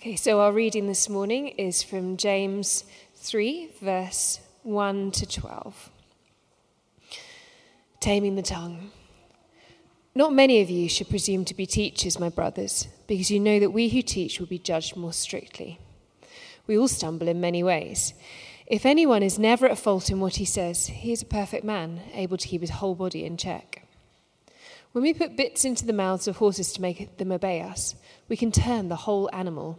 Okay, so our reading this morning is from James 3, verse 1 to 12. Taming the tongue. Not many of you should presume to be teachers, my brothers, because you know that we who teach will be judged more strictly. We all stumble in many ways. If anyone is never at fault in what he says, he is a perfect man, able to keep his whole body in check. When we put bits into the mouths of horses to make them obey us, we can turn the whole animal.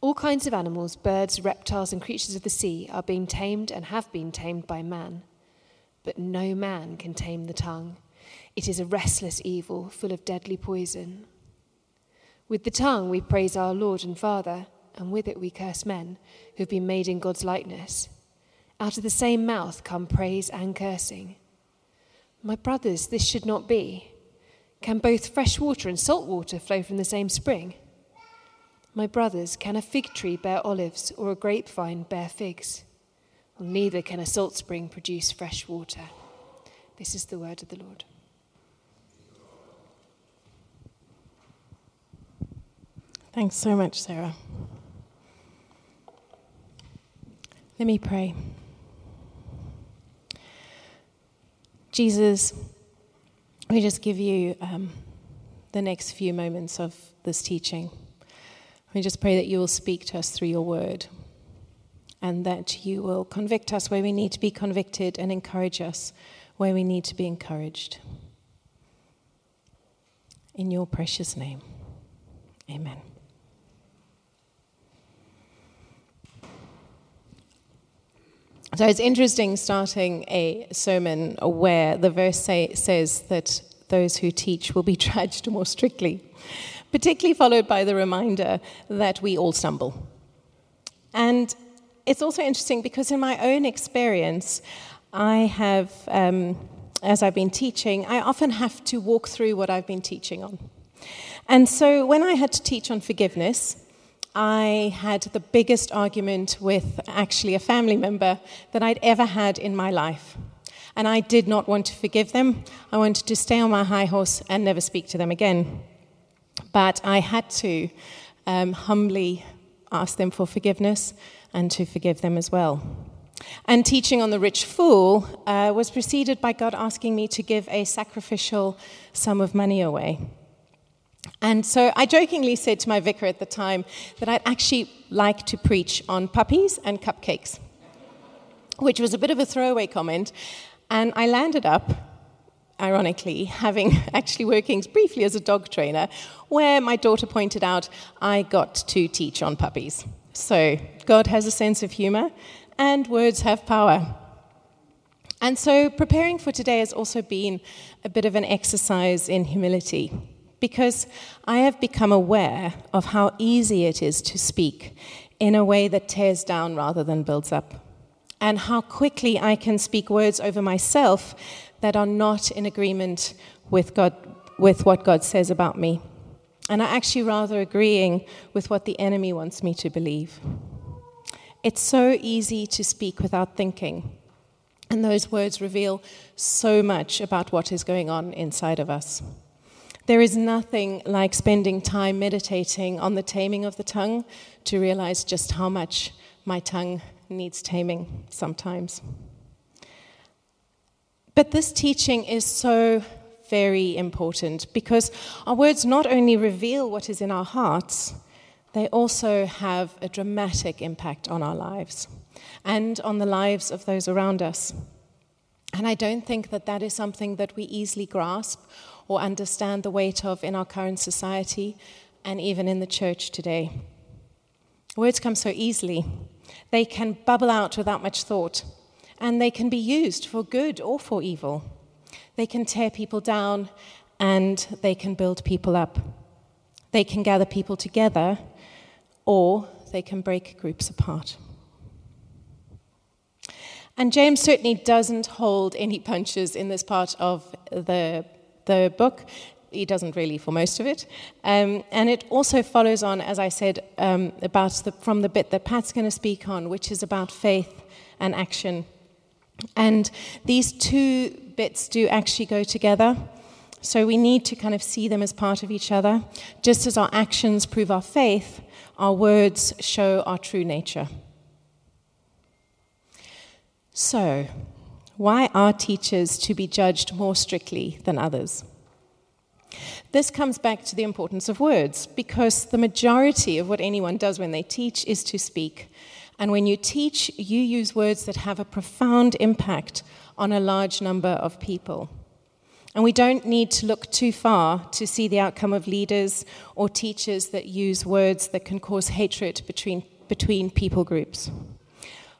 All kinds of animals, birds, reptiles, and creatures of the sea are being tamed and have been tamed by man but no man can tame the tongue. It is a restless evil, full of deadly poison. With the tongue we praise our Lord and Father, and with it we curse men who have been made in God's likeness. Out of the same mouth come praise and cursing. My brothers, this should not be. Can both fresh water and salt water flow from the same spring? My brothers, can a fig tree bear olives or a grapevine bear figs? neither can a salt spring produce fresh water. This is the word of the Lord. Thanks so much, Sarah. Let me pray. Jesus, we just give you um, the next few moments of this teaching. We just pray that you will speak to us through your word and that you will convict us where we need to be convicted and encourage us where we need to be encouraged. In your precious name, amen. So it's interesting starting a sermon where the verse say, says that those who teach will be judged more strictly, particularly followed by the reminder that we all stumble. And it's also interesting because in my own experience, I have, um, as I've been teaching, I often have to walk through what I've been teaching on. And so when I had to teach on forgiveness, I had the biggest argument with actually a family member that I'd ever had in my life. And I did not want to forgive them. I wanted to stay on my high horse and never speak to them again. But I had to um, humbly ask them for forgiveness and to forgive them as well. And teaching on the rich fool uh, was preceded by God asking me to give a sacrificial sum of money away. And so I jokingly said to my vicar at the time that I'd actually like to preach on puppies and cupcakes, which was a bit of a throwaway comment. And I landed up, ironically, having actually working briefly as a dog trainer, where my daughter pointed out I got to teach on puppies. So, God has a sense of humor, and words have power. And so, preparing for today has also been a bit of an exercise in humility because I have become aware of how easy it is to speak in a way that tears down rather than builds up, and how quickly I can speak words over myself that are not in agreement with, God, with what God says about me and are actually rather agreeing with what the enemy wants me to believe. It's so easy to speak without thinking, and those words reveal so much about what is going on inside of us. There is nothing like spending time meditating on the taming of the tongue to realize just how much my tongue needs taming sometimes. But this teaching is so very important because our words not only reveal what is in our hearts, they also have a dramatic impact on our lives and on the lives of those around us. And I don't think that that is something that we easily grasp or understand the weight of in our current society and even in the church today. Words come so easily, they can bubble out without much thought, and they can be used for good or for evil. They can tear people down and they can build people up. They can gather people together, or they can break groups apart. And James certainly doesn't hold any punches in this part of the, the book. He doesn't really for most of it. Um, and it also follows on, as I said, um, about the, from the bit that Pat's going to speak on, which is about faith and action. And these two bits do actually go together. So we need to kind of see them as part of each other. Just as our actions prove our faith, our words show our true nature. So, why are teachers to be judged more strictly than others? This comes back to the importance of words, because the majority of what anyone does when they teach is to speak. And when you teach, you use words that have a profound impact on a large number of people. And we don't need to look too far to see the outcome of leaders or teachers that use words that can cause hatred between, between people groups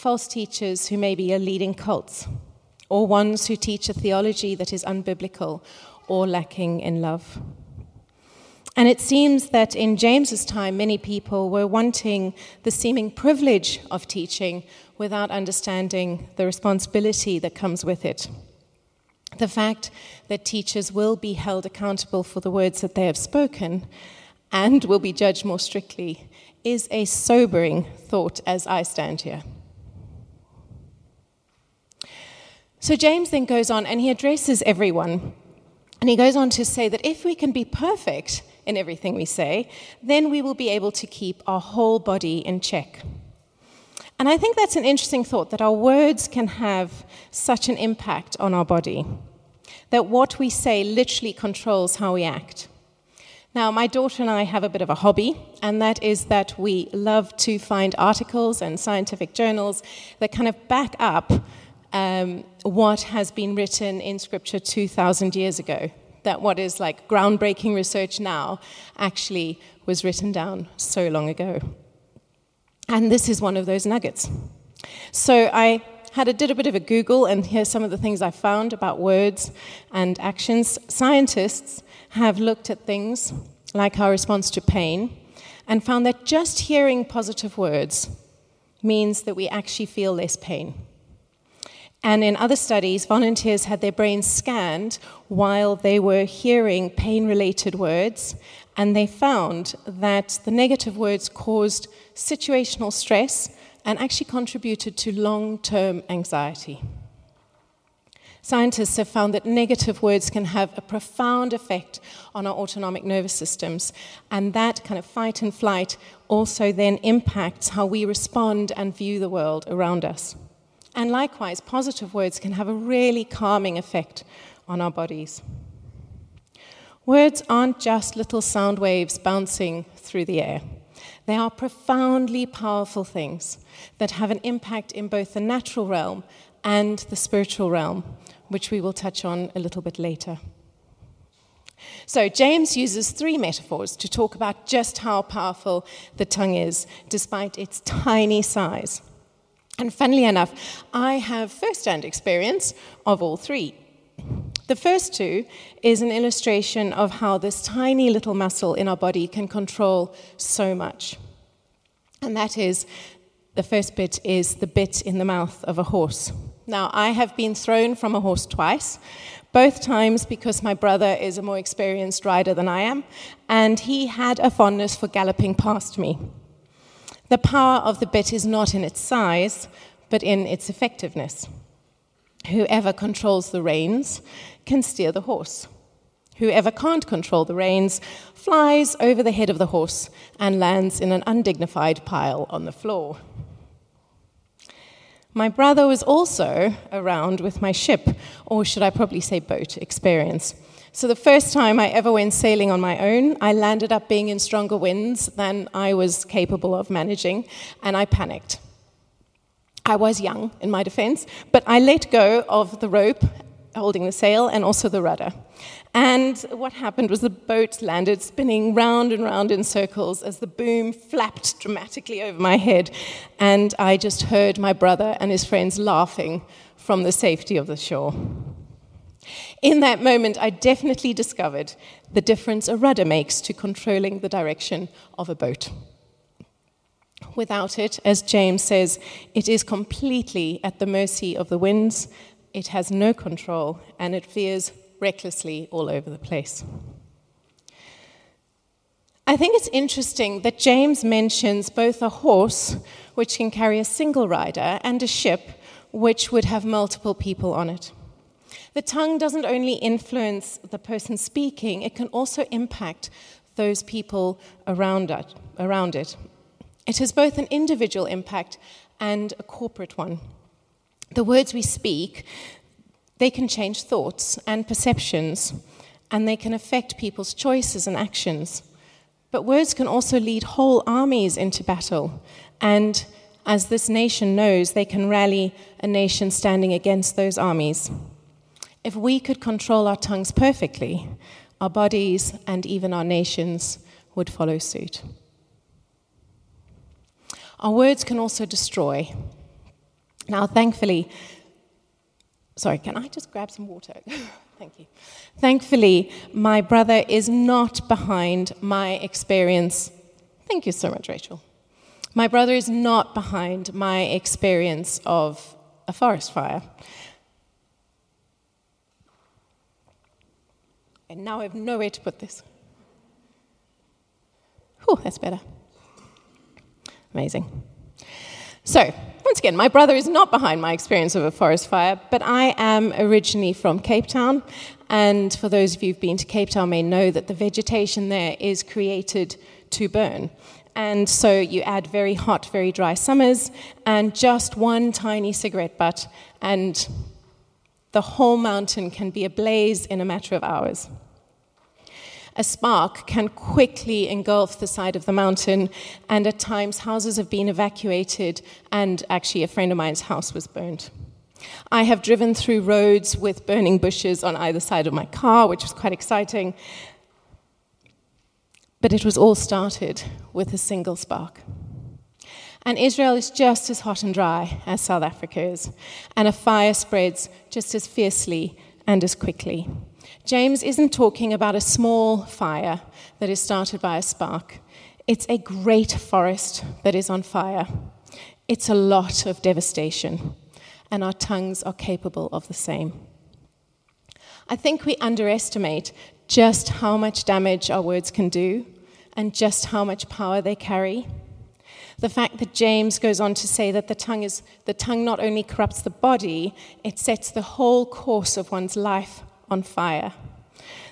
false teachers who maybe are leading cults, or ones who teach a theology that is unbiblical or lacking in love. And it seems that in James's time, many people were wanting the seeming privilege of teaching without understanding the responsibility that comes with it. The fact that teachers will be held accountable for the words that they have spoken and will be judged more strictly is a sobering thought as I stand here. So James then goes on and he addresses everyone. And he goes on to say that if we can be perfect in everything we say, then we will be able to keep our whole body in check. And I think that's an interesting thought that our words can have such an impact on our body, that what we say literally controls how we act. Now, my daughter and I have a bit of a hobby, and that is that we love to find articles and scientific journals that kind of back up um, what has been written in Scripture 2,000 years ago. That what is like groundbreaking research now actually was written down so long ago. And this is one of those nuggets. So I had a, did a bit of a Google, and here's some of the things I found about words and actions. Scientists have looked at things like our response to pain and found that just hearing positive words means that we actually feel less pain. And in other studies, volunteers had their brains scanned while they were hearing pain related words, and they found that the negative words caused situational stress and actually contributed to long term anxiety. Scientists have found that negative words can have a profound effect on our autonomic nervous systems, and that kind of fight and flight also then impacts how we respond and view the world around us. And likewise, positive words can have a really calming effect on our bodies. Words aren't just little sound waves bouncing through the air. They are profoundly powerful things that have an impact in both the natural realm and the spiritual realm, which we will touch on a little bit later. So, James uses three metaphors to talk about just how powerful the tongue is, despite its tiny size. And funnily enough, I have first hand experience of all three. The first two is an illustration of how this tiny little muscle in our body can control so much. And that is the first bit is the bit in the mouth of a horse. Now, I have been thrown from a horse twice, both times because my brother is a more experienced rider than I am, and he had a fondness for galloping past me. The power of the bit is not in its size, but in its effectiveness. Whoever controls the reins can steer the horse. Whoever can't control the reins flies over the head of the horse and lands in an undignified pile on the floor. My brother was also around with my ship, or should I probably say boat, experience. So, the first time I ever went sailing on my own, I landed up being in stronger winds than I was capable of managing, and I panicked. I was young, in my defense, but I let go of the rope holding the sail and also the rudder. And what happened was the boat landed spinning round and round in circles as the boom flapped dramatically over my head, and I just heard my brother and his friends laughing from the safety of the shore. In that moment, I definitely discovered the difference a rudder makes to controlling the direction of a boat. Without it, as James says, it is completely at the mercy of the winds, it has no control, and it veers recklessly all over the place. I think it's interesting that James mentions both a horse, which can carry a single rider, and a ship, which would have multiple people on it. The tongue doesn't only influence the person speaking, it can also impact those people around it. Around it. It has both an individual impact and a corporate one. The words we speak, they can change thoughts and perceptions, and they can affect people's choices and actions. But words can also lead whole armies into battle, and as this nation knows, they can rally a nation standing against those armies. If we could control our tongues perfectly, our bodies and even our nations would follow suit. Our words can also destroy. Now, thankfully, sorry, can I just grab some water? Thank you. Thankfully, my brother is not behind my experience. Thank you so much, Rachel. My brother is not behind my experience of a forest fire. And now I have nowhere to put this. Oh, that's better. Amazing. So, once again, my brother is not behind my experience of a forest fire, but I am originally from Cape Town. And for those of you who've been to Cape Town, may know that the vegetation there is created to burn. And so you add very hot, very dry summers and just one tiny cigarette butt, and the whole mountain can be ablaze in a matter of hours. A spark can quickly engulf the side of the mountain, and at times houses have been evacuated, and actually, a friend of mine's house was burned. I have driven through roads with burning bushes on either side of my car, which was quite exciting. But it was all started with a single spark. And Israel is just as hot and dry as South Africa is, and a fire spreads just as fiercely and as quickly. James isn't talking about a small fire that is started by a spark. It's a great forest that is on fire. It's a lot of devastation, and our tongues are capable of the same. I think we underestimate just how much damage our words can do and just how much power they carry. The fact that James goes on to say that the tongue, is, the tongue not only corrupts the body, it sets the whole course of one's life on fire.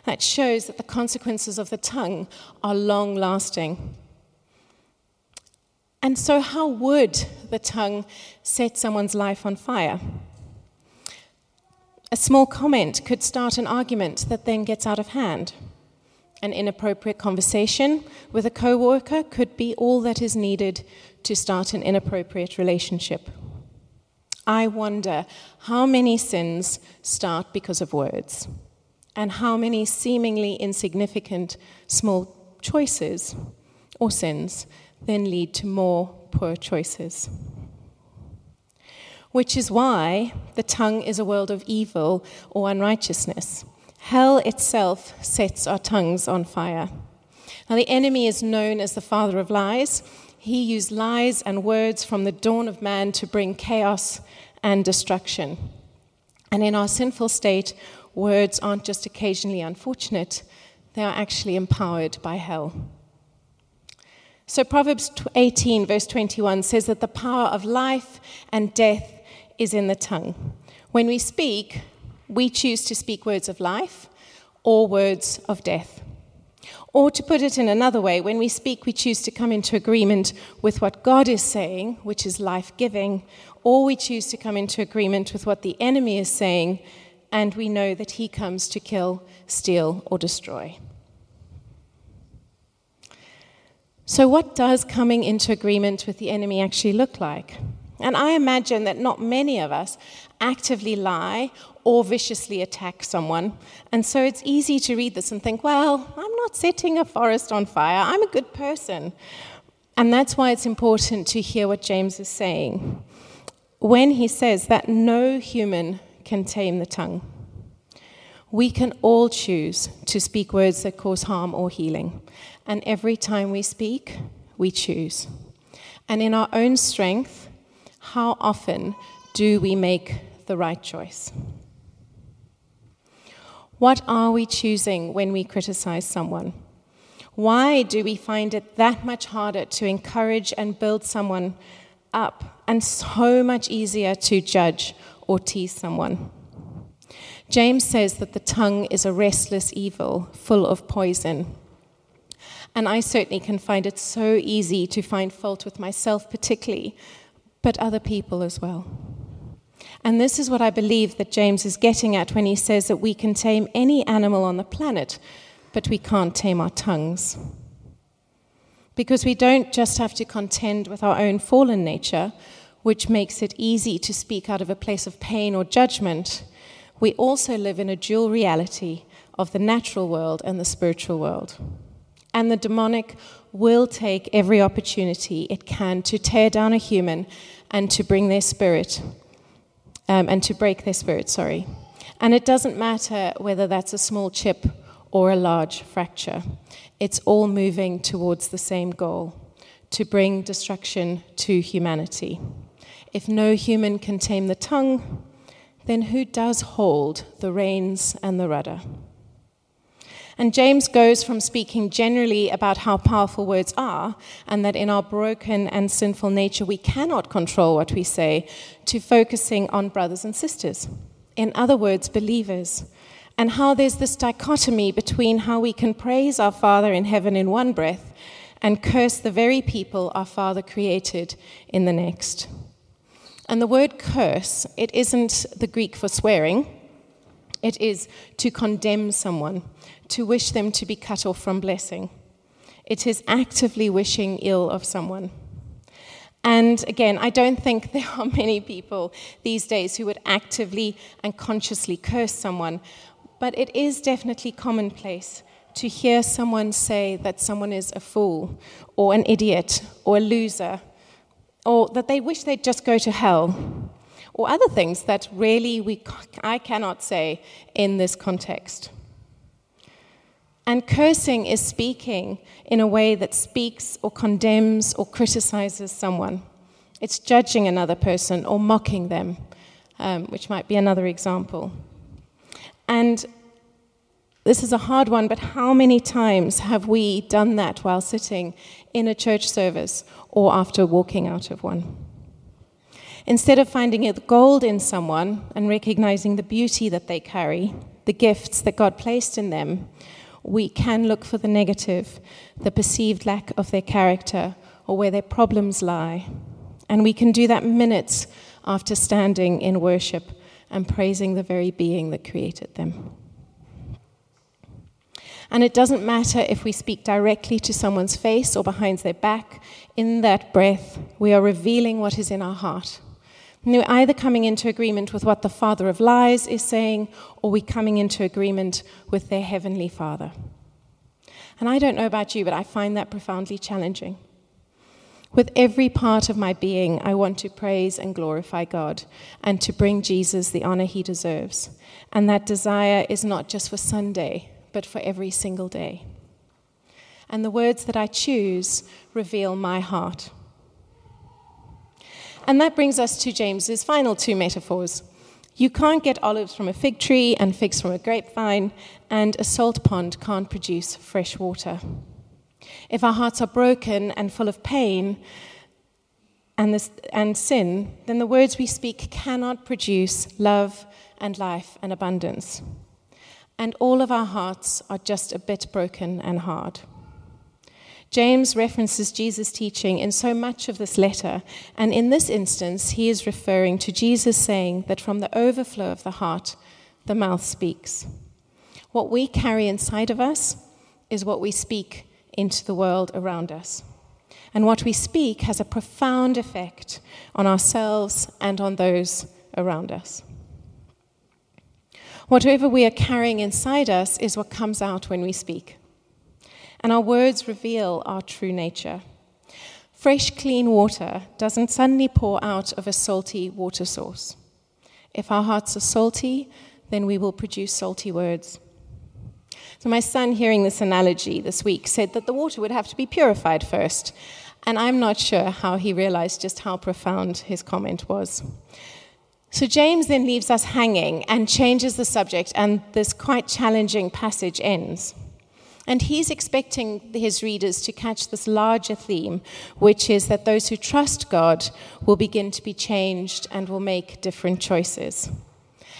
That shows that the consequences of the tongue are long lasting. And so, how would the tongue set someone's life on fire? A small comment could start an argument that then gets out of hand. An inappropriate conversation with a coworker could be all that is needed to start an inappropriate relationship. I wonder how many sins start because of words, and how many seemingly insignificant small choices or sins then lead to more poor choices. Which is why the tongue is a world of evil or unrighteousness Hell itself sets our tongues on fire. Now, the enemy is known as the father of lies. He used lies and words from the dawn of man to bring chaos and destruction. And in our sinful state, words aren't just occasionally unfortunate, they are actually empowered by hell. So, Proverbs 18, verse 21 says that the power of life and death is in the tongue. When we speak, we choose to speak words of life or words of death. Or to put it in another way, when we speak, we choose to come into agreement with what God is saying, which is life giving, or we choose to come into agreement with what the enemy is saying, and we know that he comes to kill, steal, or destroy. So, what does coming into agreement with the enemy actually look like? And I imagine that not many of us actively lie or viciously attack someone. And so it's easy to read this and think, well, I'm not setting a forest on fire, I'm a good person. And that's why it's important to hear what James is saying when he says that no human can tame the tongue. We can all choose to speak words that cause harm or healing. And every time we speak, we choose. And in our own strength, how often do we make the right choice? What are we choosing when we criticize someone? Why do we find it that much harder to encourage and build someone up and so much easier to judge or tease someone? James says that the tongue is a restless evil full of poison. And I certainly can find it so easy to find fault with myself, particularly, but other people as well. And this is what I believe that James is getting at when he says that we can tame any animal on the planet, but we can't tame our tongues. Because we don't just have to contend with our own fallen nature, which makes it easy to speak out of a place of pain or judgment. We also live in a dual reality of the natural world and the spiritual world. And the demonic will take every opportunity it can to tear down a human and to bring their spirit um, and to break their spirit, sorry. And it doesn't matter whether that's a small chip or a large fracture, it's all moving towards the same goal to bring destruction to humanity. If no human can tame the tongue, then who does hold the reins and the rudder? And James goes from speaking generally about how powerful words are and that in our broken and sinful nature we cannot control what we say to focusing on brothers and sisters. In other words, believers. And how there's this dichotomy between how we can praise our Father in heaven in one breath and curse the very people our Father created in the next. And the word curse, it isn't the Greek for swearing, it is to condemn someone, to wish them to be cut off from blessing. It is actively wishing ill of someone. And again, I don't think there are many people these days who would actively and consciously curse someone, but it is definitely commonplace to hear someone say that someone is a fool or an idiot or a loser or that they wish they'd just go to hell or other things that really we, I cannot say in this context. And cursing is speaking in a way that speaks or condemns or criticizes someone. It's judging another person or mocking them, um, which might be another example. And this is a hard one, but how many times have we done that while sitting in a church service or after walking out of one? Instead of finding the gold in someone and recognizing the beauty that they carry, the gifts that God placed in them, we can look for the negative, the perceived lack of their character, or where their problems lie. And we can do that minutes after standing in worship and praising the very being that created them. And it doesn't matter if we speak directly to someone's face or behind their back, in that breath, we are revealing what is in our heart. And we're either coming into agreement with what the father of lies is saying, or we're coming into agreement with their heavenly father. And I don't know about you, but I find that profoundly challenging. With every part of my being, I want to praise and glorify God and to bring Jesus the honor he deserves. And that desire is not just for Sunday, but for every single day. And the words that I choose reveal my heart. And that brings us to James's final two metaphors. You can't get olives from a fig tree and figs from a grapevine, and a salt pond can't produce fresh water. If our hearts are broken and full of pain and, this, and sin, then the words we speak cannot produce love and life and abundance. And all of our hearts are just a bit broken and hard. James references Jesus' teaching in so much of this letter, and in this instance, he is referring to Jesus saying that from the overflow of the heart, the mouth speaks. What we carry inside of us is what we speak into the world around us. And what we speak has a profound effect on ourselves and on those around us. Whatever we are carrying inside us is what comes out when we speak and our words reveal our true nature. Fresh, clean water doesn't suddenly pour out of a salty water source. If our hearts are salty, then we will produce salty words. So, my son, hearing this analogy this week, said that the water would have to be purified first. And I'm not sure how he realized just how profound his comment was. So, James then leaves us hanging and changes the subject, and this quite challenging passage ends. And he's expecting his readers to catch this larger theme, which is that those who trust God will begin to be changed and will make different choices.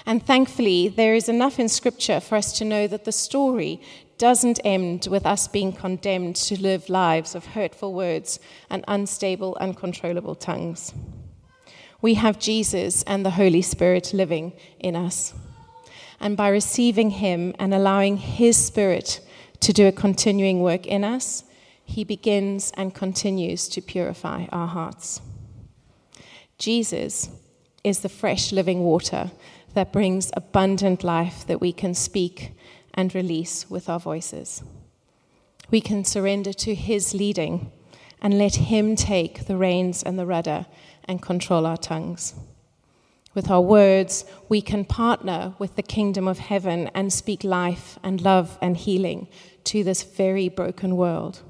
And thankfully, there is enough in Scripture for us to know that the story doesn't end with us being condemned to live lives of hurtful words and unstable, uncontrollable tongues. We have Jesus and the Holy Spirit living in us. And by receiving Him and allowing His Spirit to do a continuing work in us, he begins and continues to purify our hearts. Jesus is the fresh living water that brings abundant life that we can speak and release with our voices. We can surrender to his leading and let him take the reins and the rudder and control our tongues. With our words, we can partner with the kingdom of heaven and speak life and love and healing to this very broken world.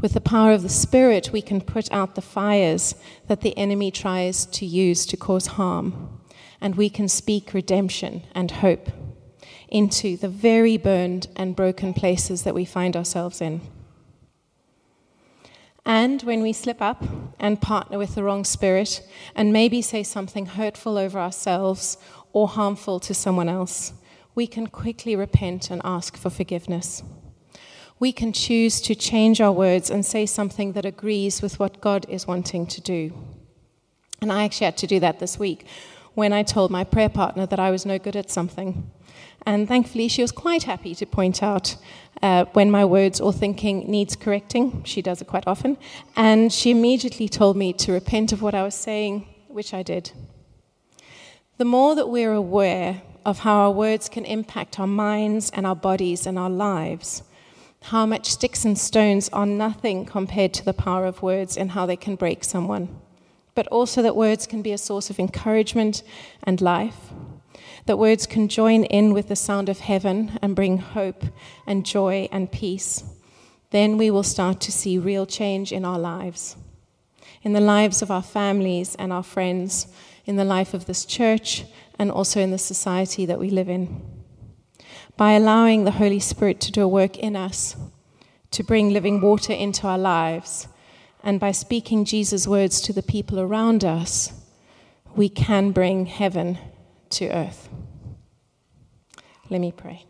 With the power of the Spirit, we can put out the fires that the enemy tries to use to cause harm, and we can speak redemption and hope into the very burned and broken places that we find ourselves in. And when we slip up and partner with the wrong spirit and maybe say something hurtful over ourselves or harmful to someone else, we can quickly repent and ask for forgiveness. We can choose to change our words and say something that agrees with what God is wanting to do. And I actually had to do that this week when I told my prayer partner that I was no good at something. And thankfully, she was quite happy to point out uh, when my words or thinking needs correcting. She does it quite often. And she immediately told me to repent of what I was saying, which I did. The more that we're aware of how our words can impact our minds and our bodies and our lives, how much sticks and stones are nothing compared to the power of words and how they can break someone, but also that words can be a source of encouragement and life, that words can join in with the sound of heaven and bring hope and joy and peace. Then we will start to see real change in our lives, in the lives of our families and our friends, in the life of this church and also in the society that we live in. By allowing the Holy Spirit to do a work in us, to bring living water into our lives, and by speaking Jesus' words to the people around us, we can bring heaven to earth. Let me pray.